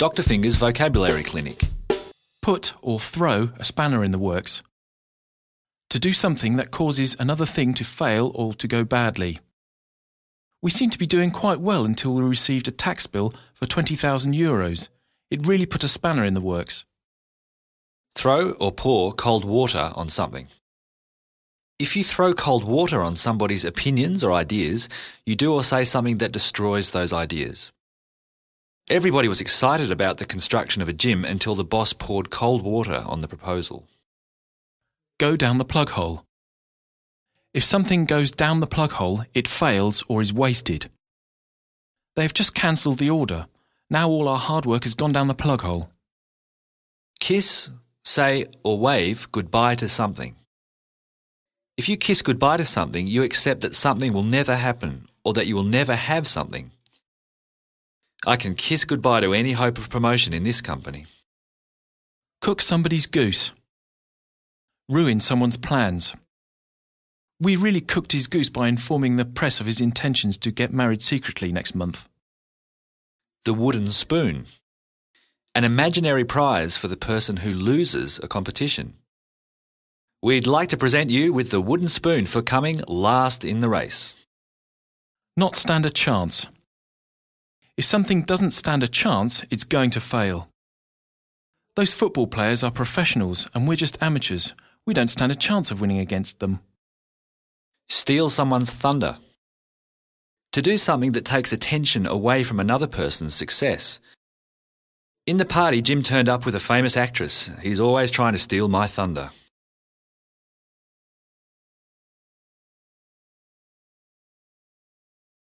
Dr. Finger's Vocabulary Clinic. Put or throw a spanner in the works. To do something that causes another thing to fail or to go badly. We seemed to be doing quite well until we received a tax bill for 20,000 euros. It really put a spanner in the works. Throw or pour cold water on something. If you throw cold water on somebody's opinions or ideas, you do or say something that destroys those ideas. Everybody was excited about the construction of a gym until the boss poured cold water on the proposal. Go down the plug hole. If something goes down the plug hole, it fails or is wasted. They have just cancelled the order. Now all our hard work has gone down the plug hole. Kiss, say, or wave goodbye to something. If you kiss goodbye to something, you accept that something will never happen or that you will never have something. I can kiss goodbye to any hope of promotion in this company. Cook somebody's goose. Ruin someone's plans. We really cooked his goose by informing the press of his intentions to get married secretly next month. The wooden spoon. An imaginary prize for the person who loses a competition. We'd like to present you with the wooden spoon for coming last in the race. Not stand a chance. If something doesn't stand a chance, it's going to fail. Those football players are professionals and we're just amateurs. We don't stand a chance of winning against them. Steal someone's thunder. To do something that takes attention away from another person's success. In the party, Jim turned up with a famous actress. He's always trying to steal my thunder.